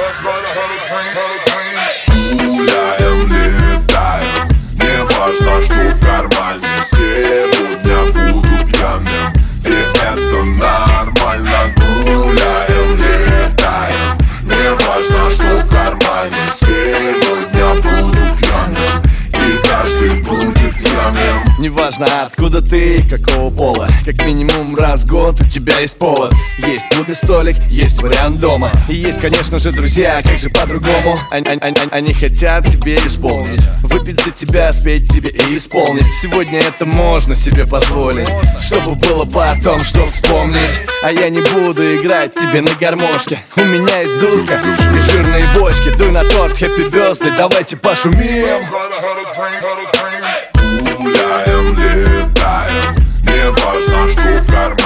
Let's ride a hurricane, hurricane. Я ем летаю, не важно, что в кармане сеть. Важно, откуда ты, какого пола. Как минимум раз в год у тебя есть повод. Есть клубный столик, есть вариант дома. И есть, конечно же, друзья, как же по-другому? Они, они, они, хотят тебе исполнить. Выпить за тебя, спеть тебе и исполнить. Сегодня это можно себе позволить Чтобы было потом, что вспомнить. А я не буду играть тебе на гармошке. У меня есть дудка и жирные бочки. Дуй на торт, хэппи birthday, давайте пошумим гуляем, летаем Не важно, что в карман.